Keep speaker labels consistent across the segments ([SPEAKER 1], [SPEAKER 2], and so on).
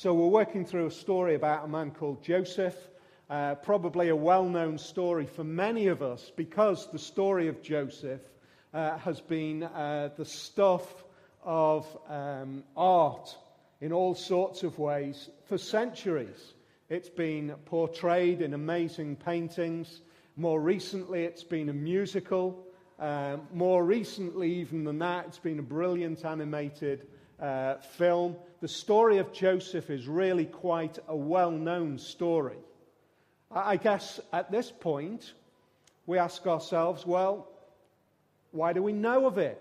[SPEAKER 1] So we're working through a story about a man called Joseph, uh, probably a well known story for many of us because the story of Joseph uh, has been uh, the stuff of um, art in all sorts of ways for centuries. It's been portrayed in amazing paintings. More recently, it's been a musical. Uh, more recently, even than that, it's been a brilliant animated uh, film. The story of Joseph is really quite a well known story. I guess at this point, we ask ourselves, well, why do we know of it?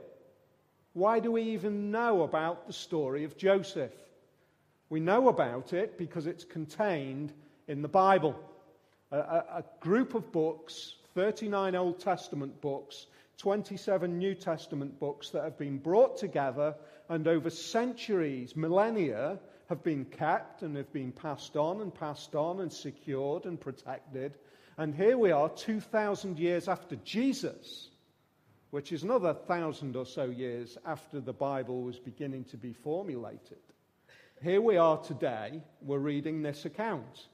[SPEAKER 1] Why do we even know about the story of Joseph? We know about it because it's contained in the Bible. A, a, a group of books, 39 Old Testament books, 27 New Testament books that have been brought together and over centuries, millennia, have been kept and have been passed on and passed on and secured and protected. And here we are, 2,000 years after Jesus, which is another thousand or so years after the Bible was beginning to be formulated. Here we are today, we're reading this account.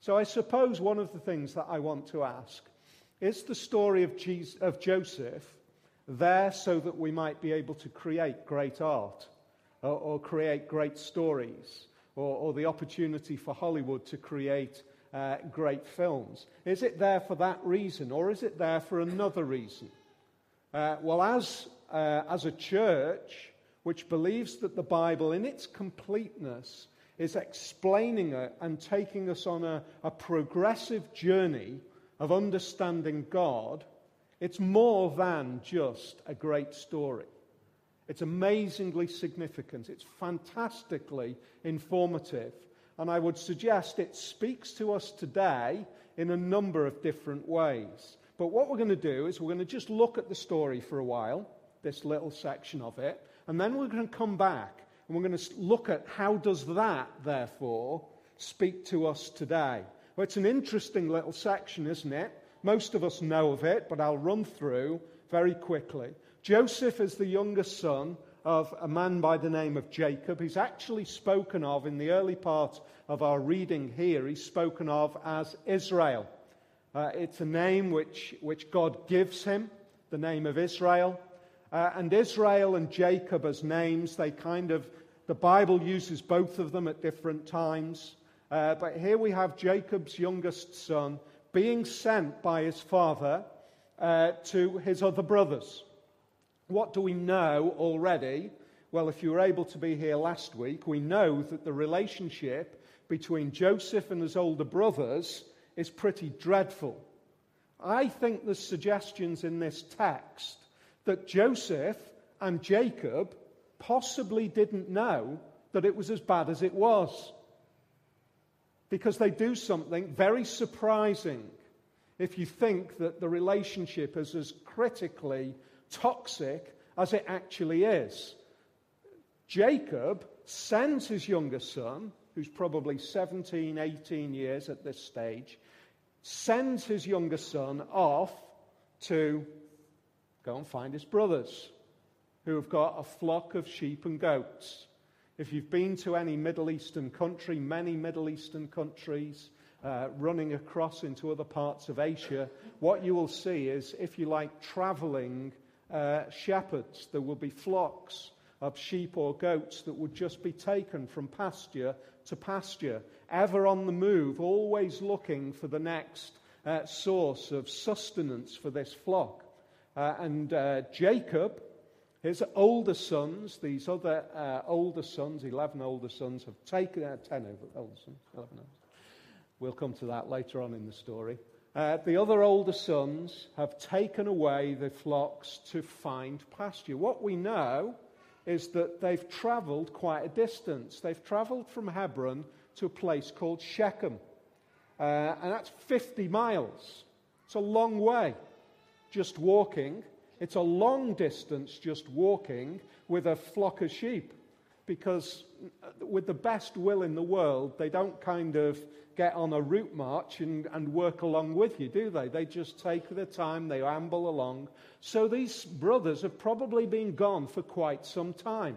[SPEAKER 1] So I suppose one of the things that I want to ask is the story of, Jesus, of Joseph there so that we might be able to create great art or, or create great stories or, or, the opportunity for Hollywood to create uh, great films? Is it there for that reason or is it there for another reason? Uh, well, as, uh, as a church which believes that the Bible in its completeness is explaining it and taking us on a, a progressive journey of understanding God, it's more than just a great story. It's amazingly significant. It's fantastically informative. And I would suggest it speaks to us today in a number of different ways. But what we're going to do is we're going to just look at the story for a while, this little section of it, and then we're going to come back and we're going to look at how does that, therefore, speak to us today. Well, it's an interesting little section, isn't it? Most of us know of it, but I'll run through very quickly. Joseph is the youngest son of a man by the name of Jacob. He's actually spoken of in the early part of our reading here, he's spoken of as Israel. Uh, it's a name which, which God gives him, the name of Israel. Uh, and Israel and Jacob as names, they kind of, the Bible uses both of them at different times. Uh, but here we have Jacob's youngest son being sent by his father uh, to his other brothers. What do we know already? Well, if you were able to be here last week, we know that the relationship between Joseph and his older brothers is pretty dreadful. I think there's suggestions in this text that Joseph and Jacob possibly didn't know that it was as bad as it was because they do something very surprising if you think that the relationship is as critically toxic as it actually is. Jacob sends his younger son, who's probably 17, 18 years at this stage, sends his younger son off to go and find his brothers, who have got a flock of sheep and goats. If you've been to any Middle Eastern country, many Middle Eastern countries, uh, running across into other parts of Asia, what you will see is, if you like, traveling uh, shepherds. There will be flocks of sheep or goats that would just be taken from pasture to pasture, ever on the move, always looking for the next uh, source of sustenance for this flock. Uh, and uh, Jacob his older sons, these other uh, older sons, 11 older sons, have taken, uh, 10 older sons, 11 older. We'll come to that later on in the story. Uh, the other older sons have taken away the flocks to find pasture. What we know is that they've traveled quite a distance. They've traveled from Hebron to a place called Shechem. Uh, and that's 50 miles. It's a long way just walking. It's a long distance just walking with a flock of sheep because, uh, with the best will in the world, they don't kind of get on a route march and, and work along with you, do they? They just take their time, they amble along. So these brothers have probably been gone for quite some time.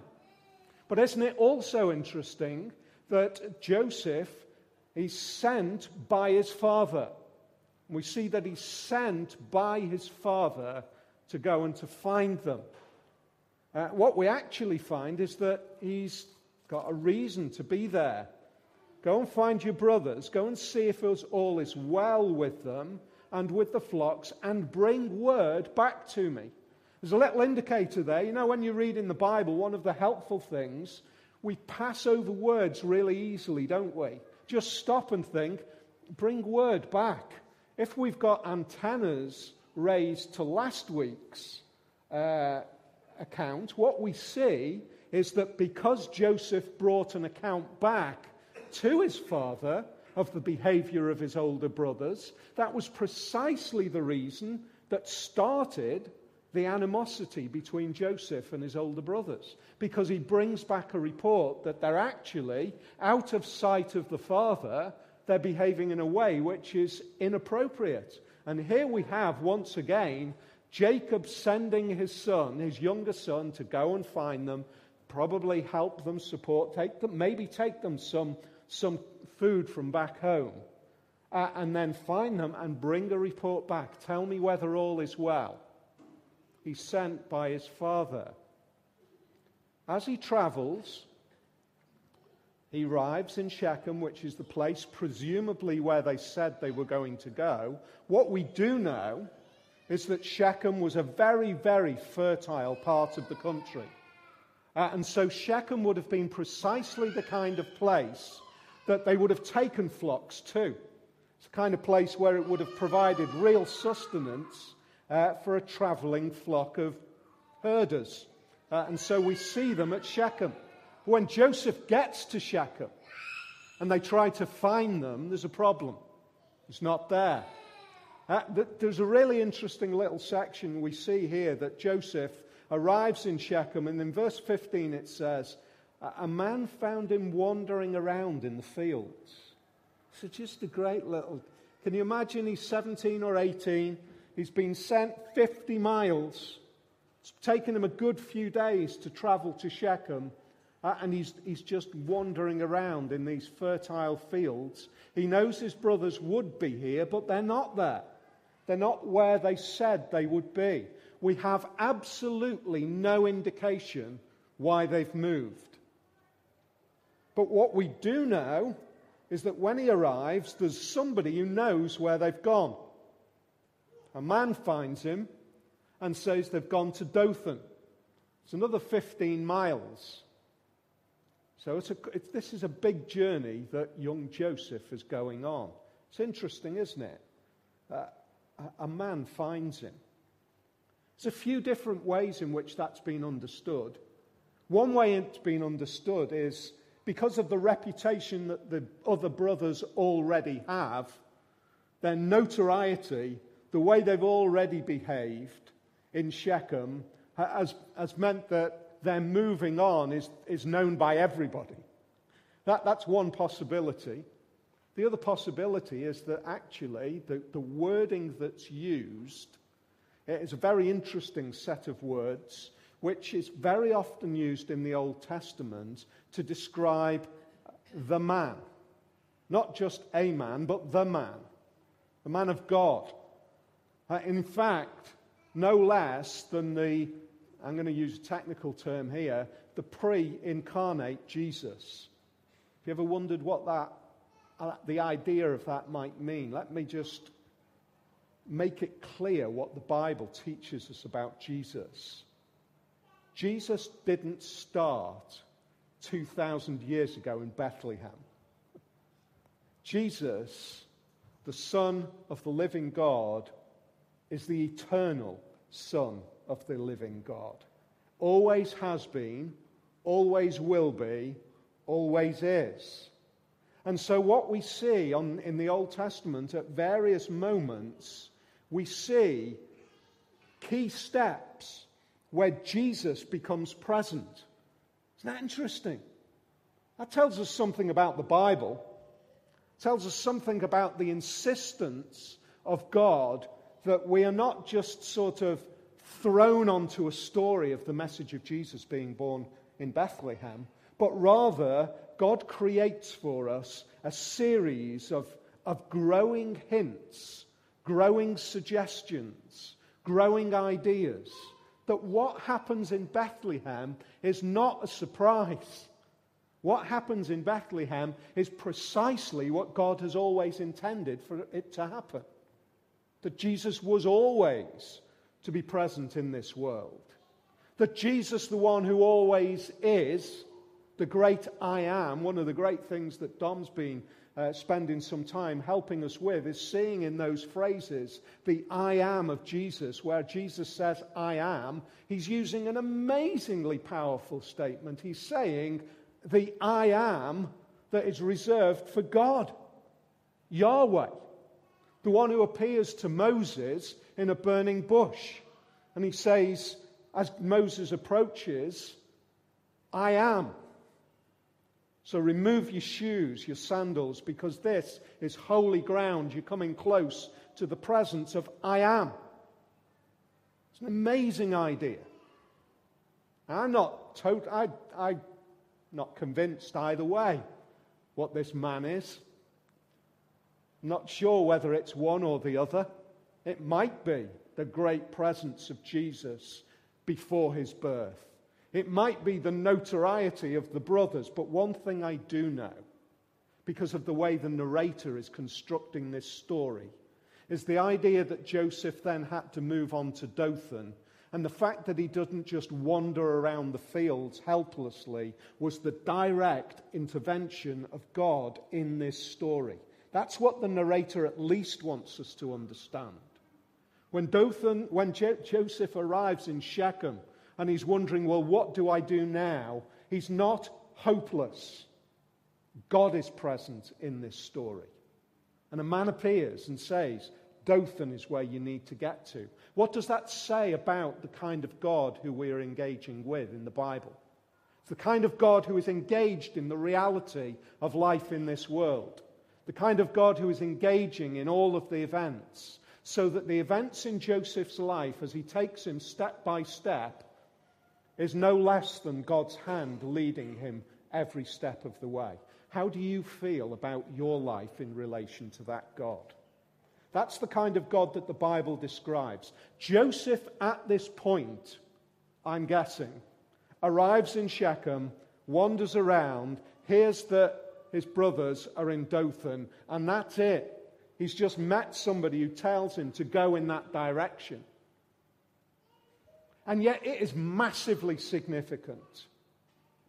[SPEAKER 1] But isn't it also interesting that Joseph is sent by his father. We see that he's sent by his father to go and to find them. Uh, what we actually find is that he's got a reason to be there. Go and find your brothers. Go and see if all is well with them and with the flocks, and bring word back to me. There's a little indicator there. You know, when you read in the Bible, one of the helpful things, we pass over words really easily, don't we? Just stop and think, bring word back. If we've got antennas raised to last week's uh, account, what we see is that because Joseph brought an account back to his father of the behavior of his older brothers, that was precisely the reason that started the animosity between Joseph and his older brothers. Because he brings back a report that they're actually, out of sight of the father, they're behaving in a way which is inappropriate. And here we have, once again, Jacob sending his son, his younger son, to go and find them, probably help them, support, take them, maybe take them some, some food from back home, uh, and then find them and bring a report back. Tell me whether all is well. He's sent by his father. As he travels, he arrives in Shechem, which is the place presumably where they said they were going to go. What we do know is that Shechem was a very, very fertile part of the country. Uh, and so Shechem would have been precisely the kind of place that they would have taken flocks to. It's the kind of place where it would have provided real sustenance uh, for a traveling flock of herders. Uh, and so we see them at Shechem. When Joseph gets to Shechem and they try to find them, there's a problem. It's not there. Uh, there's a really interesting little section we see here that Joseph arrives in Shechem, and in verse 15 it says, A man found him wandering around in the fields. So just a great little. Can you imagine he's 17 or 18? He's been sent 50 miles. It's taken him a good few days to travel to Shechem. Uh, and he's, he's just wandering around in these fertile fields. He knows his brothers would be here, but they're not there. They're not where they said they would be. We have absolutely no indication why they've moved. But what we do know is that when he arrives, there's somebody who knows where they've gone. A man finds him and says they've gone to Dothan. It's another 15 miles. So it's a, this is a big journey that young Joseph is going on. It's interesting, isn't it? Uh, a, a man finds him. There's a few different ways in which that's been understood. One way it's been understood is because of the reputation that the other brothers already have, their notoriety, the way they've already behaved in Shechem, has, has meant that their moving on is, is known by everybody. That, that's one possibility. The other possibility is that actually the, the wording that's used is a very interesting set of words, which is very often used in the Old Testament to describe the man. Not just a man, but the man, the man of God. Uh, in fact, no less than the I'm going to use a technical term here, the pre incarnate Jesus. Have you ever wondered what that, uh, the idea of that might mean? Let me just make it clear what the Bible teaches us about Jesus. Jesus didn't start 2,000 years ago in Bethlehem. Jesus, the Son of the living God, is the eternal Son of the living God. Always has been, always will be, always is. And so, what we see on, in the Old Testament at various moments, we see key steps where Jesus becomes present. Isn't that interesting? That tells us something about the Bible. It tells us something about the insistence of God that we are not just sort of thrown onto a story of the message of Jesus being born in Bethlehem, but rather God creates for us a series of, of growing hints, growing suggestions, growing ideas that what happens in Bethlehem is not a surprise. What happens in Bethlehem is precisely what God has always intended for it to happen. That Jesus was always to be present in this world. That Jesus, the one who always is, the great I am, one of the great things that Dom's been uh, spending some time helping us with is seeing in those phrases the I am of Jesus, where Jesus says, I am. He's using an amazingly powerful statement. He's saying, the I am that is reserved for God, Yahweh, the one who appears to Moses in a burning bush. And he says, as Moses approaches, I am. So remove your shoes, your sandals, because this is holy ground. You're coming close to the presence of I am. It's an amazing idea. I'm not tot- I, I'm not convinced either way what this man is. Not sure whether it's one or the other. It might be the great presence of Jesus before his birth. It might be the notoriety of the brothers, but one thing I do know, because of the way the narrator is constructing this story, is the idea that Joseph then had to move on to Dothan. And the fact that he doesn't just wander around the fields helplessly was the direct intervention of God in this story. That's what the narrator at least wants us to understand. When, Dothan, when Jo- Joseph arrives in Shechem, and he's wondering, well, what do I do now? He's not hopeless. God is present in this story. And a man appears and says, Dothan is where you need to get to. What does that say about the kind of God who we are engaging with in the Bible? It's the kind of God who is engaged in the reality of life in this world. The kind of God who is engaging in all of the events. So that the events in Joseph's life, as he takes him step by step, is no less than God's hand leading him every step of the way. How do you feel about your life in relation to that God? That's the kind of God that the Bible describes. Joseph, at this point, I'm guessing, arrives in Shechem, wanders around, hears that his brothers are in Dothan, and that's it. He's just met somebody who tells him to go in that direction. And yet it is massively significant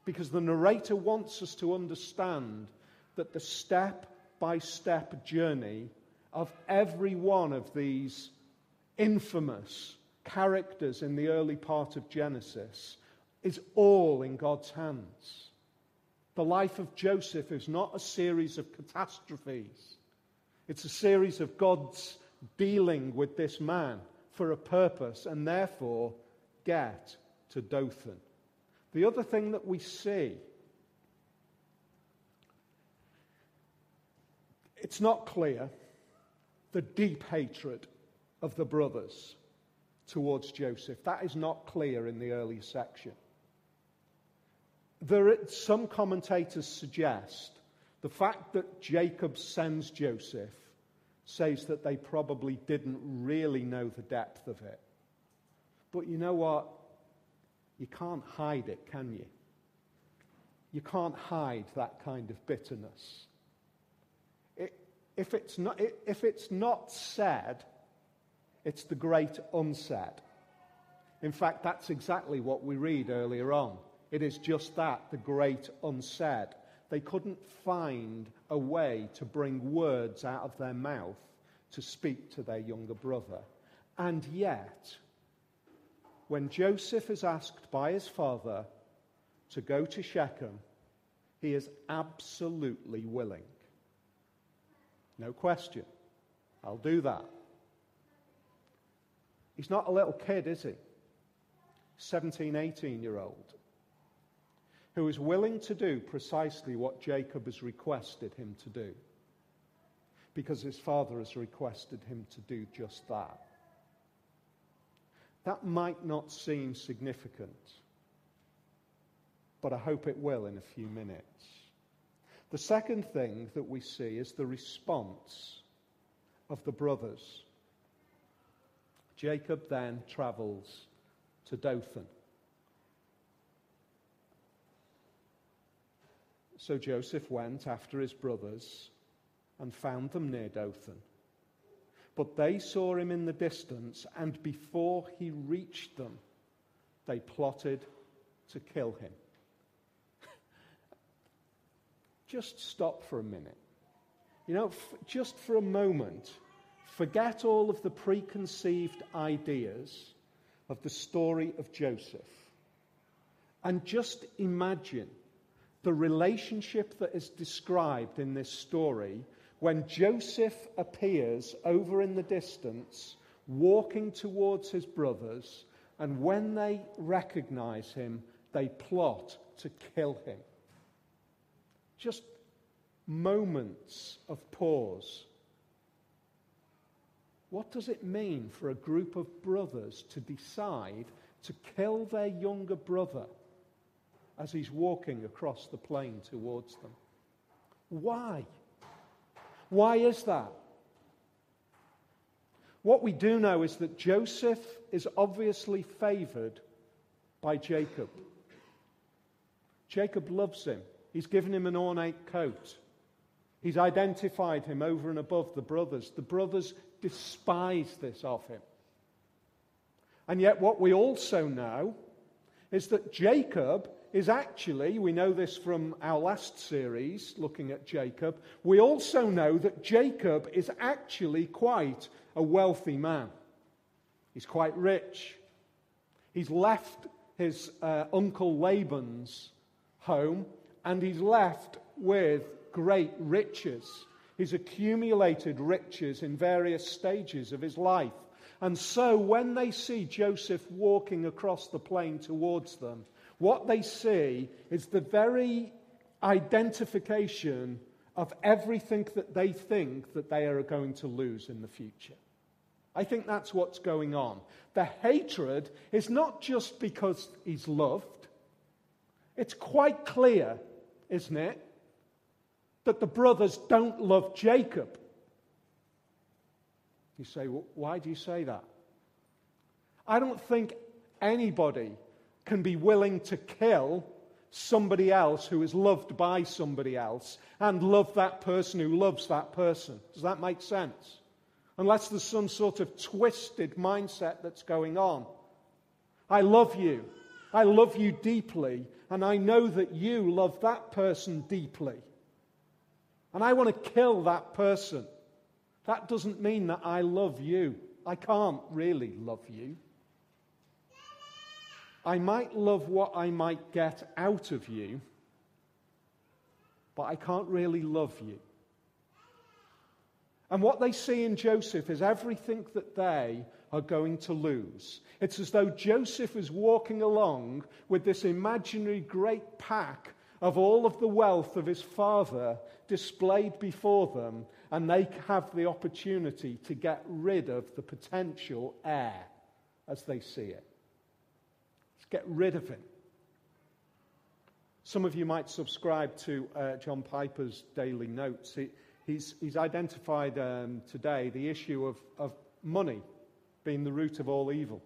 [SPEAKER 1] because the narrator wants us to understand that the step by step journey of every one of these infamous characters in the early part of Genesis is all in God's hands. The life of Joseph is not a series of catastrophes. It's a series of God's dealing with this man for a purpose, and therefore get to Dothan. The other thing that we see, it's not clear the deep hatred of the brothers towards Joseph. That is not clear in the early section. There, some commentators suggest the fact that Jacob sends Joseph says that they probably didn't really know the depth of it. But you know what? You can't hide it, can you? You can't hide that kind of bitterness. It, if, it's not, it, if it's not said, it's the great unsaid. In fact, that's exactly what we read earlier on. It is just that, the great unsaid. They couldn't find a way to bring words out of their mouth to speak to their younger brother. And yet, when Joseph is asked by his father to go to Shechem, he is absolutely willing. No question. I'll do that. He's not a little kid, is he? 17, 18 year old, who is willing to do precisely what Jacob has requested him to do, because his father has requested him to do just that. That might not seem significant, but I hope it will in a few minutes. The second thing that we see is the response of the brothers. Jacob then travels to Dothan. So Joseph went after his brothers and found them near Dothan. But they saw him in the distance, and before he reached them, they plotted to kill him. just stop for a minute. You know, f- just for a moment, forget all of the preconceived ideas of the story of Joseph and just imagine the relationship that is described in this story when Joseph appears over in the distance, walking towards his brothers, and when they recognize him, they plot to kill him. Just moments of pause. What does it mean for a group of brothers to decide to kill their younger brother as he's walking across the plain towards them? Why? Why is that? What we do know is that Joseph is obviously favored by Jacob. Jacob loves him. He's given him an ornate coat. He's identified him over and above the brothers. The brothers despise this of him. And yet, what we also know is that Jacob is actually, we know this from our last series looking at Jacob, we also know that Jacob is actually quite a wealthy man. He's quite rich. He's left his uh, uncle Laban's home and he's left with great riches. He's accumulated riches in various stages of his life. And so when they see Joseph walking across the plain towards them, what they see is the very identification of everything that they think that they are going to lose in the future. I think that's what's going on. The hatred is not just because he's loved. It's quite clear, isn't it, that the brothers don't love Jacob. You say, well, why do you say that? I don't think anybody can be willing to kill somebody else who is loved by somebody else and love that person who loves that person. Does that make sense? Unless there's some sort of twisted mindset that's going on. I love you. I love you deeply, and I know that you love that person deeply. And I want to kill that person. That doesn't mean that I love you. I can't really love you. I might love what I might get out of you, but I can't really love you. And what they see in Joseph is everything that they are going to lose. It's as though Joseph is walking along with this imaginary great pack of all of the wealth of his father displayed before them, and they have the opportunity to get rid of the potential heir as they see it. Get rid of it. Some of you might subscribe to uh, John Piper's daily notes. He, he's, he's, identified um, today the issue of, of money being the root of all evil.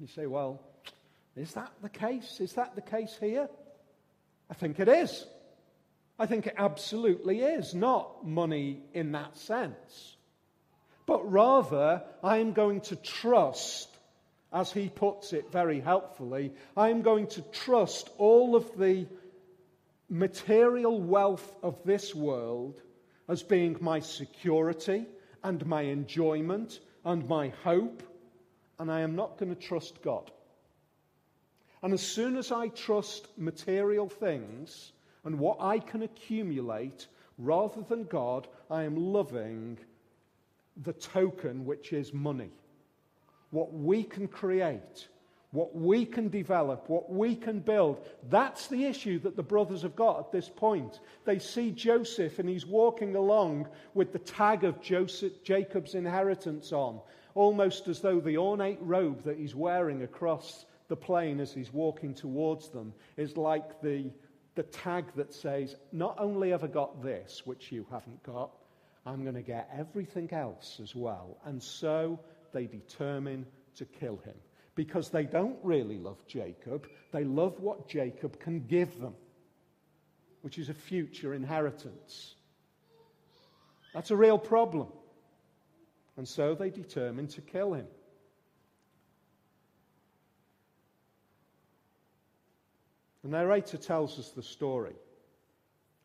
[SPEAKER 1] You say, well, is that the case? Is that the case here? I think it is. I think it absolutely is. Not money in that sense. But rather, I am going to trust as he puts it very helpfully, I'm going to trust all of the material wealth of this world as being my security and my enjoyment and my hope, and I am not going to trust God. And as soon as I trust material things and what I can accumulate rather than God, I am loving the token which is money what we can create, what we can develop, what we can build. That's the issue that the brothers have got at this point. They see Joseph and he's walking along with the tag of Joseph, Jacob's inheritance on, almost as though the ornate robe that he's wearing across the plain as he's walking towards them is like the the tag that says, Not only have I got this, which you haven't got, I'm going to get everything else as well. And so they determine to kill him because they don't really love Jacob. They love what Jacob can give them, which is a future inheritance. That's a real problem. And so they determine to kill him. The narrator tells us the story.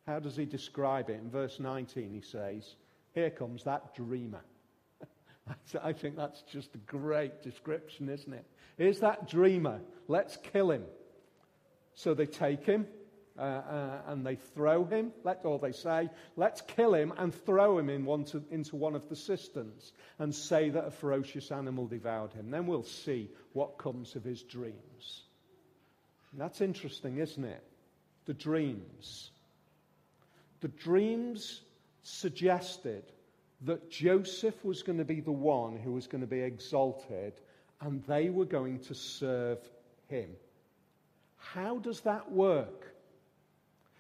[SPEAKER 1] How does he describe it? In verse 19, he says, Here comes that dreamer. I think that's just a great description, isn't it? Here's that dreamer. Let's kill him. So they take him uh, uh, and they throw him, let, or they say, let's kill him and throw him in one to, into one of the cisterns and say that a ferocious animal devoured him. Then we'll see what comes of his dreams. And that's interesting, isn't it? The dreams. The dreams suggested that Joseph was going to be the one who was going to be exalted and they were going to serve him. How does that work?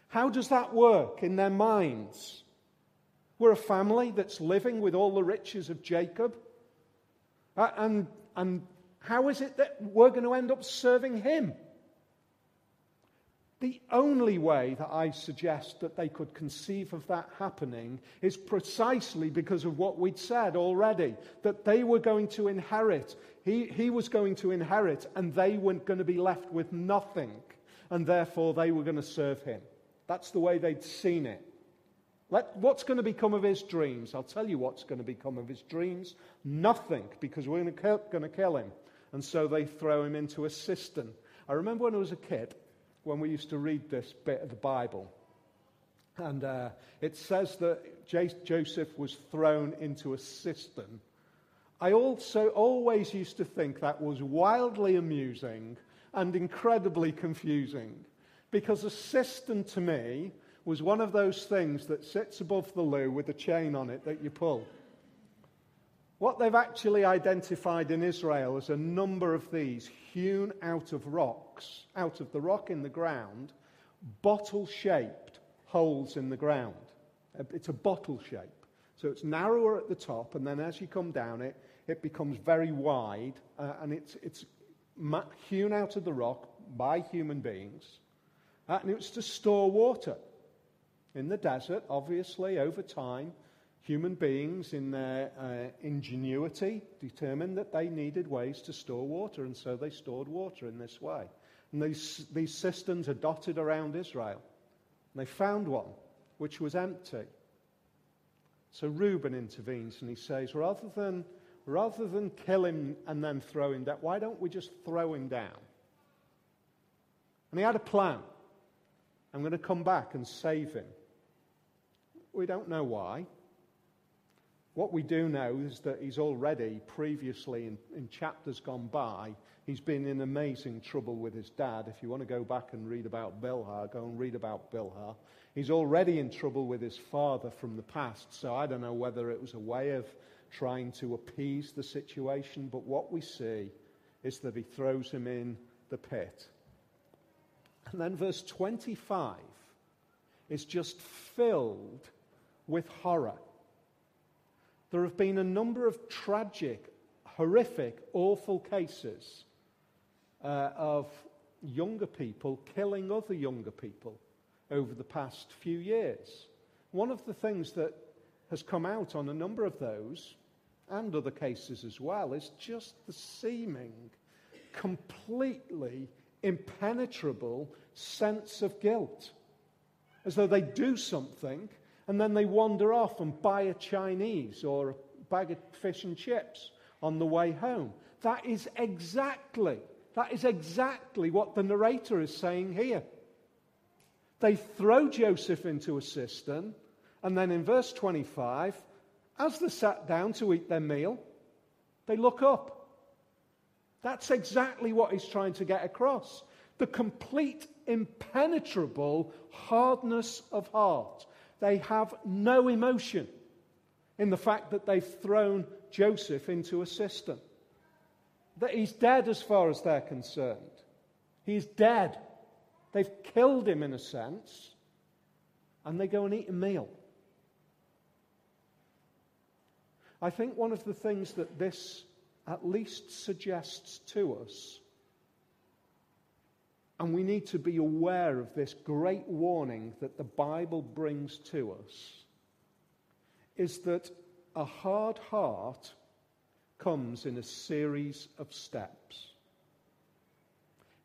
[SPEAKER 1] How does that work in their minds? We're a family that's living with all the riches of Jacob. Uh, and, and how is it that we're going to end up serving him? The only way that I suggest that they could conceive of that happening is precisely because of what we'd said already that they were going to inherit. He, he was going to inherit, and they were going to be left with nothing, and therefore they were going to serve him. That's the way they'd seen it. Let, what's going to become of his dreams? I'll tell you what's going to become of his dreams. Nothing, because we're going to, kill, going to kill him. And so they throw him into a cistern. I remember when I was a kid, when we used to read this bit of the Bible. And uh, it says that J- Joseph was thrown into a cistern. I also always used to think that was wildly amusing and incredibly confusing because a cistern to me was one of those things that sits above the loo with a chain on it that you pull. What they've actually identified in Israel is a number of these hewn out of rocks, out of the rock in the ground, bottle shaped holes in the ground. It's a bottle shape. So it's narrower at the top, and then as you come down it, it becomes very wide, uh, and it's, it's hewn out of the rock by human beings. Uh, and it was to store water. In the desert, obviously, over time, Human beings, in their uh, ingenuity, determined that they needed ways to store water, and so they stored water in this way. And these, these cisterns are dotted around Israel. And they found one which was empty. So Reuben intervenes and he says, rather than, rather than kill him and then throw him down, why don't we just throw him down? And he had a plan. I'm going to come back and save him. We don't know why. What we do know is that he's already, previously in, in, chapters gone by, he's been in amazing trouble with his dad. If you want to go back and read about Bilhah, go and read about Bilhah. He's already in trouble with his father from the past, so I don't know whether it was a way of trying to appease the situation, but what we see is that he throws him in the pit. And then verse 25 is just filled with horror. There have been a number of tragic, horrific, awful cases uh, of younger people killing other younger people over the past few years. One of the things that has come out on a number of those, and other cases as well, is just the seeming, completely impenetrable sense of guilt. As though they do something and then they wander off and buy a Chinese or a bag of fish and chips on the way home. That is exactly, that is exactly what the narrator is saying here. They throw Joseph into a cistern, and then in verse 25, as they sat down to eat their meal, they look up. That's exactly what he's trying to get across. The complete impenetrable hardness of heart they have no emotion in the fact that they've thrown Joseph into a cistern. That he's dead as far as they're concerned. He's dead. They've killed him in a sense, and they go and eat a meal. I think one of the things that this at least suggests to us, and we need to be aware of this great warning that the Bible brings to us, is that a hard heart comes in a series of steps.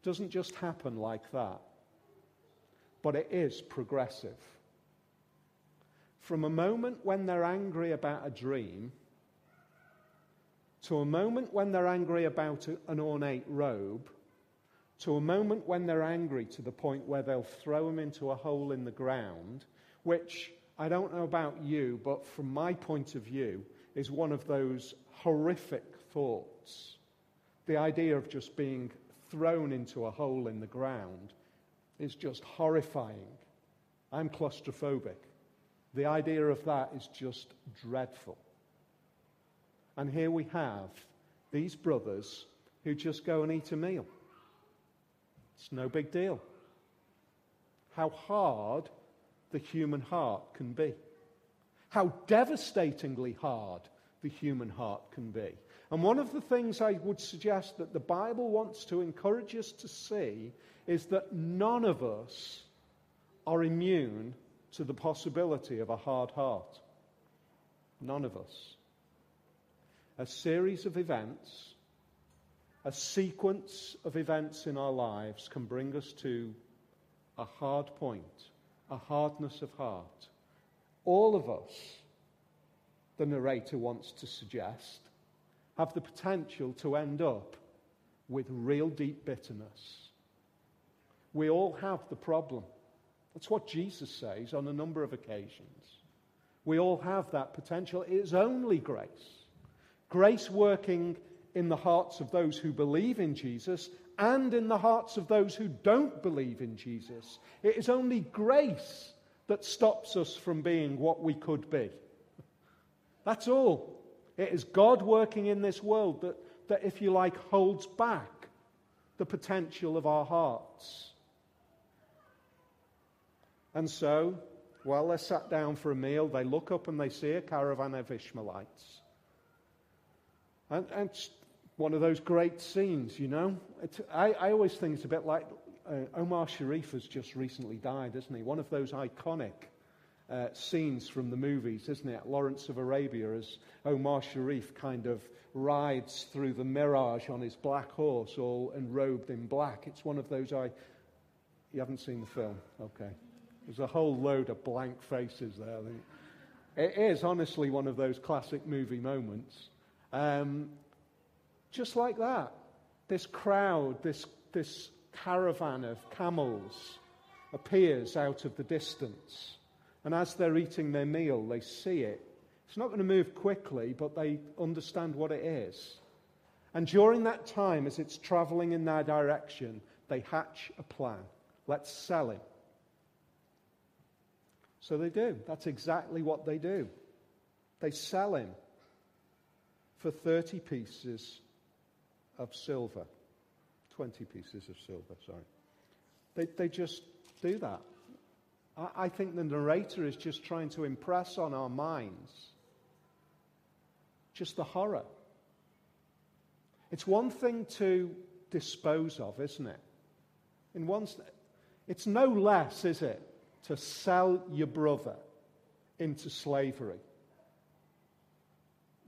[SPEAKER 1] It doesn't just happen like that, but it is progressive. From a moment when they're angry about a dream to a moment when they're angry about an ornate robe, to a moment when they're angry to the point where they'll throw him into a hole in the ground, which I don't know about you, but from my point of view, is one of those horrific thoughts. The idea of just being thrown into a hole in the ground is just horrifying. I'm claustrophobic. The idea of that is just dreadful. And here we have these brothers who just go and eat a meal. It's no big deal. How hard the human heart can be. How devastatingly hard the human heart can be. And one of the things I would suggest that the Bible wants to encourage us to see is that none of us are immune to the possibility of a hard heart. None of us a series of events, a sequence of events in our lives can bring us to a hard point, a hardness of heart. All of us, the narrator wants to suggest, have the potential to end up with real deep bitterness. We all have the problem. That's what Jesus says on a number of occasions. We all have that potential. It is only grace Grace working in the hearts of those who believe in Jesus and in the hearts of those who don't believe in Jesus. It is only grace that stops us from being what we could be. That's all. It is God working in this world that, that, if you like, holds back the potential of our hearts. And so, while they're sat down for a meal, they look up and they see a caravan of Ishmaelites. And, and one of those great scenes, you know. I, I, always think it's a bit like uh, Omar Sharif has just recently died, isn't he? One of those iconic uh, scenes from the movies, isn't it? Lawrence of Arabia, as Omar Sharif kind of rides through the mirage on his black horse, all enrobed in black. It's one of those I. You haven't seen the film? Okay. There's a whole load of blank faces there. It is honestly one of those classic movie moments. Um, just like that, this crowd, this, this caravan of camels appears out of the distance. And as they're eating their meal, they see it. It's not going to move quickly, but they understand what it is. And during that time, as it's traveling in their direction, they hatch a plan. Let's sell him. So they do. That's exactly what they do. They sell him for 30 pieces of silver. 20 pieces of silver, sorry. They, they just do that. I, I think the narrator is just trying to impress on our minds just the horror. It's one thing to dispose of, isn't it? In one, it's no less, is it, to sell your brother into slavery.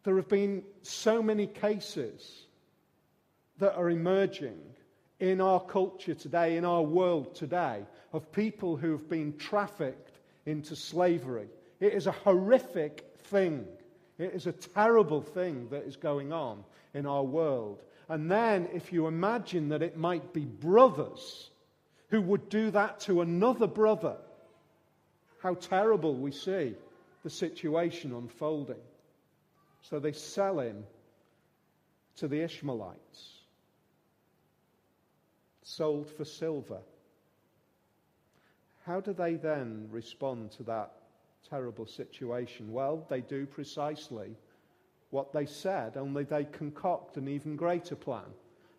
[SPEAKER 1] There have been so many cases that are emerging in our culture today, in our world today, of people who have been trafficked into slavery. It is a horrific thing. It is a terrible thing that is going on in our world. And then, if you imagine that it might be brothers who would do that to another brother, how terrible we see the situation unfolding. So they sell him to the Ishmaelites, sold for silver. How do they then respond to that terrible situation? Well, they do precisely what they said, only they concoct an even greater plan.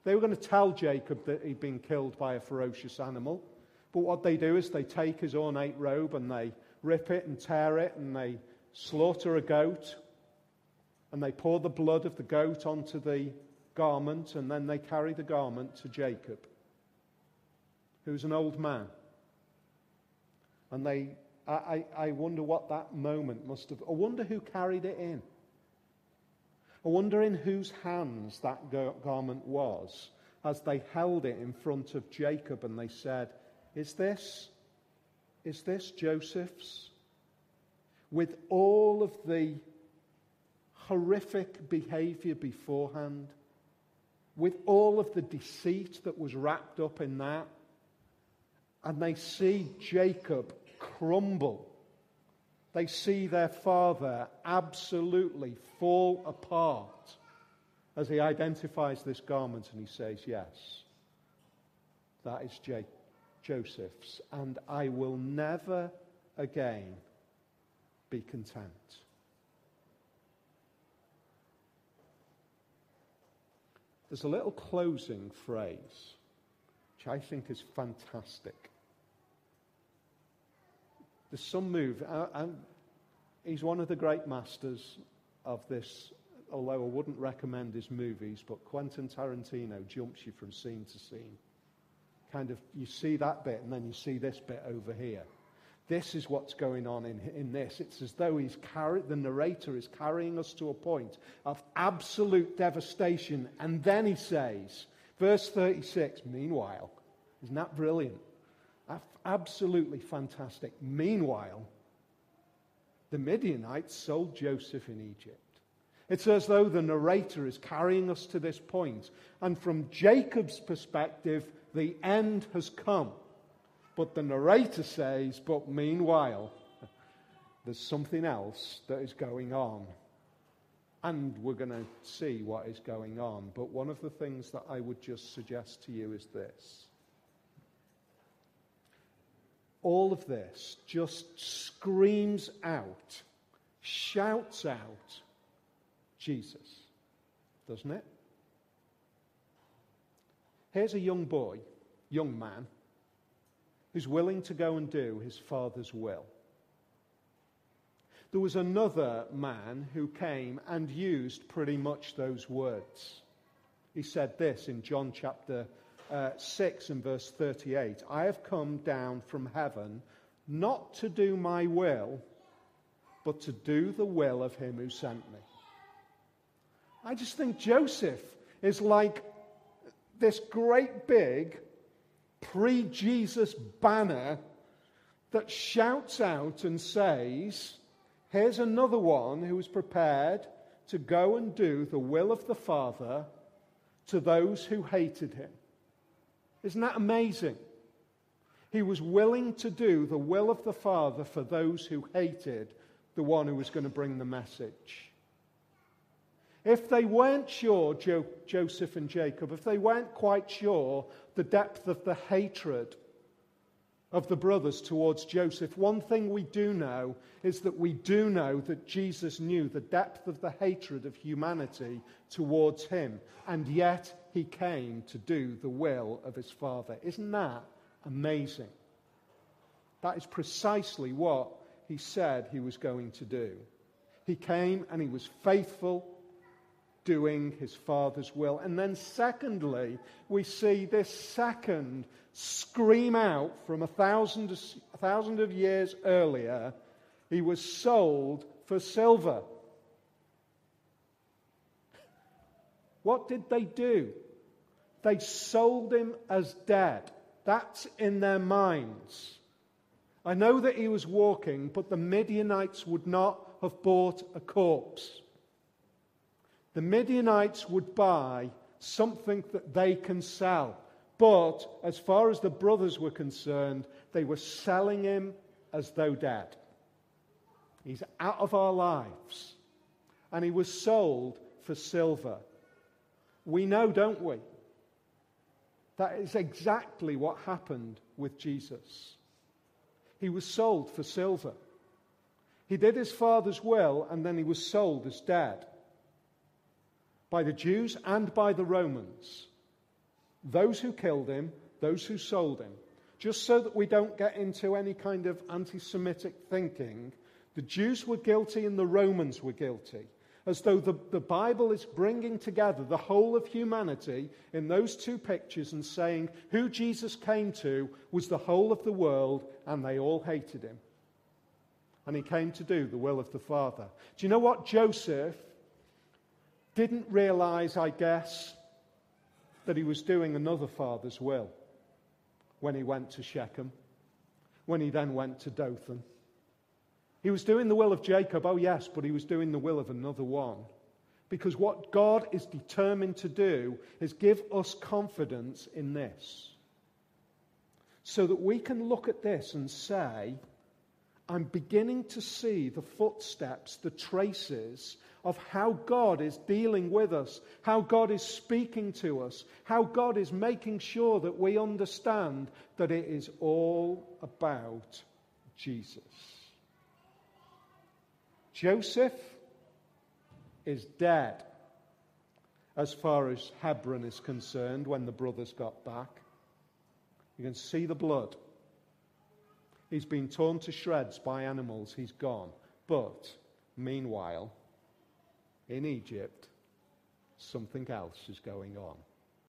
[SPEAKER 1] They were going to tell Jacob that he'd been killed by a ferocious animal. But what they do is they take his ornate robe and they rip it and tear it and they slaughter a goat and they pour the blood of the goat onto the garment and then they carry the garment to Jacob, who's an old man. And they, I, I wonder what that moment must have, I wonder who carried it in. I wonder in whose hands that garment was as they held it in front of Jacob and they said, Is this, is this Joseph's? With all of the horrific behavior beforehand, with all of the deceit that was wrapped up in that, and they see Jacob crumble they see their father absolutely fall apart as he identifies this garment and he says, Yes, that is J- Joseph's, and I will never again be content. There's a little closing phrase which I think is fantastic. There's some move. he's one of the great masters of this, although I wouldn't recommend his movies, but Quentin Tarantino jumps you from scene to scene. Kind of, you see that bit, and then you see this bit over here. This is what's going on in, in this. It's as though he's carry, the narrator is carrying us to a point of absolute devastation. And then he says, verse 36, meanwhile, isn't that brilliant? Absolutely fantastic. Meanwhile, the Midianites sold Joseph in Egypt. It's as though the narrator is carrying us to this point. And from Jacob's perspective, the end has come. But the narrator says, but meanwhile, there's something else that is going on. And we're going to see what is going on. But one of the things that I would just suggest to you is this all of this just screams out, shouts out Jesus, doesn't it? Here's a young boy, young man, who's willing to go and do his father's will. There was another man who came and used pretty much those words. He said this in John chapter uh, 6 and verse 38 I have come down from heaven not to do my will, but to do the will of him who sent me. I just think Joseph is like this great big pre Jesus banner that shouts out and says, Here's another one who is prepared to go and do the will of the Father to those who hated him. Isn't that amazing? He was willing to do the will of the Father for those who hated the one who was going to bring the message. If they weren't sure, jo- Joseph and Jacob, if they weren't quite sure the depth of the hatred of the brothers towards Joseph, one thing we do know is that we do know that Jesus knew the depth of the hatred of humanity towards him, and yet he came to do the will of his Father. Isn't that amazing? That is precisely what he said he was going to do. He came and he was faithful doing his Father's will. And then, secondly, we see this second scream out from a thousand, a thousand of years earlier. He was sold for silver. What did they do? They sold him as dead. That's in their minds. I know that he was walking, but the Midianites would not have bought a corpse. The Midianites would buy something that they can sell. But as far as the brothers were concerned, they were selling him as though dead. He's out of our lives. And he was sold for silver. We know, don't we? That is exactly what happened with Jesus. He was sold for silver. He did his father's will, and then he was sold as dead by the Jews and by the Romans. Those who killed him, those who sold him. just so that we don't get into any kind of anti Semitic thinking, the Jews were guilty and the Romans were guilty. As though the, the Bible is bringing together the whole of humanity in those two pictures and saying who Jesus came to was the whole of the world and they all hated him. And he came to do the will of the Father. Do you know what Joseph didn't realize, I guess, that he was doing another father's will when he went to Shechem, when he then went to Dothan. He was doing the will of Jacob, oh yes, but he was doing the will of another one. Because what God is determined to do is give us confidence in this. So that we can look at this and say, I'm beginning to see the footsteps, the traces of how God is dealing with us, how God is speaking to us, how God is making sure that we understand that it is all about Jesus. Joseph is dead as far as Hebron is concerned when the brothers got back. You can see the blood. He's been torn to shreds by animals. He's gone. But meanwhile, in Egypt, something else is going on.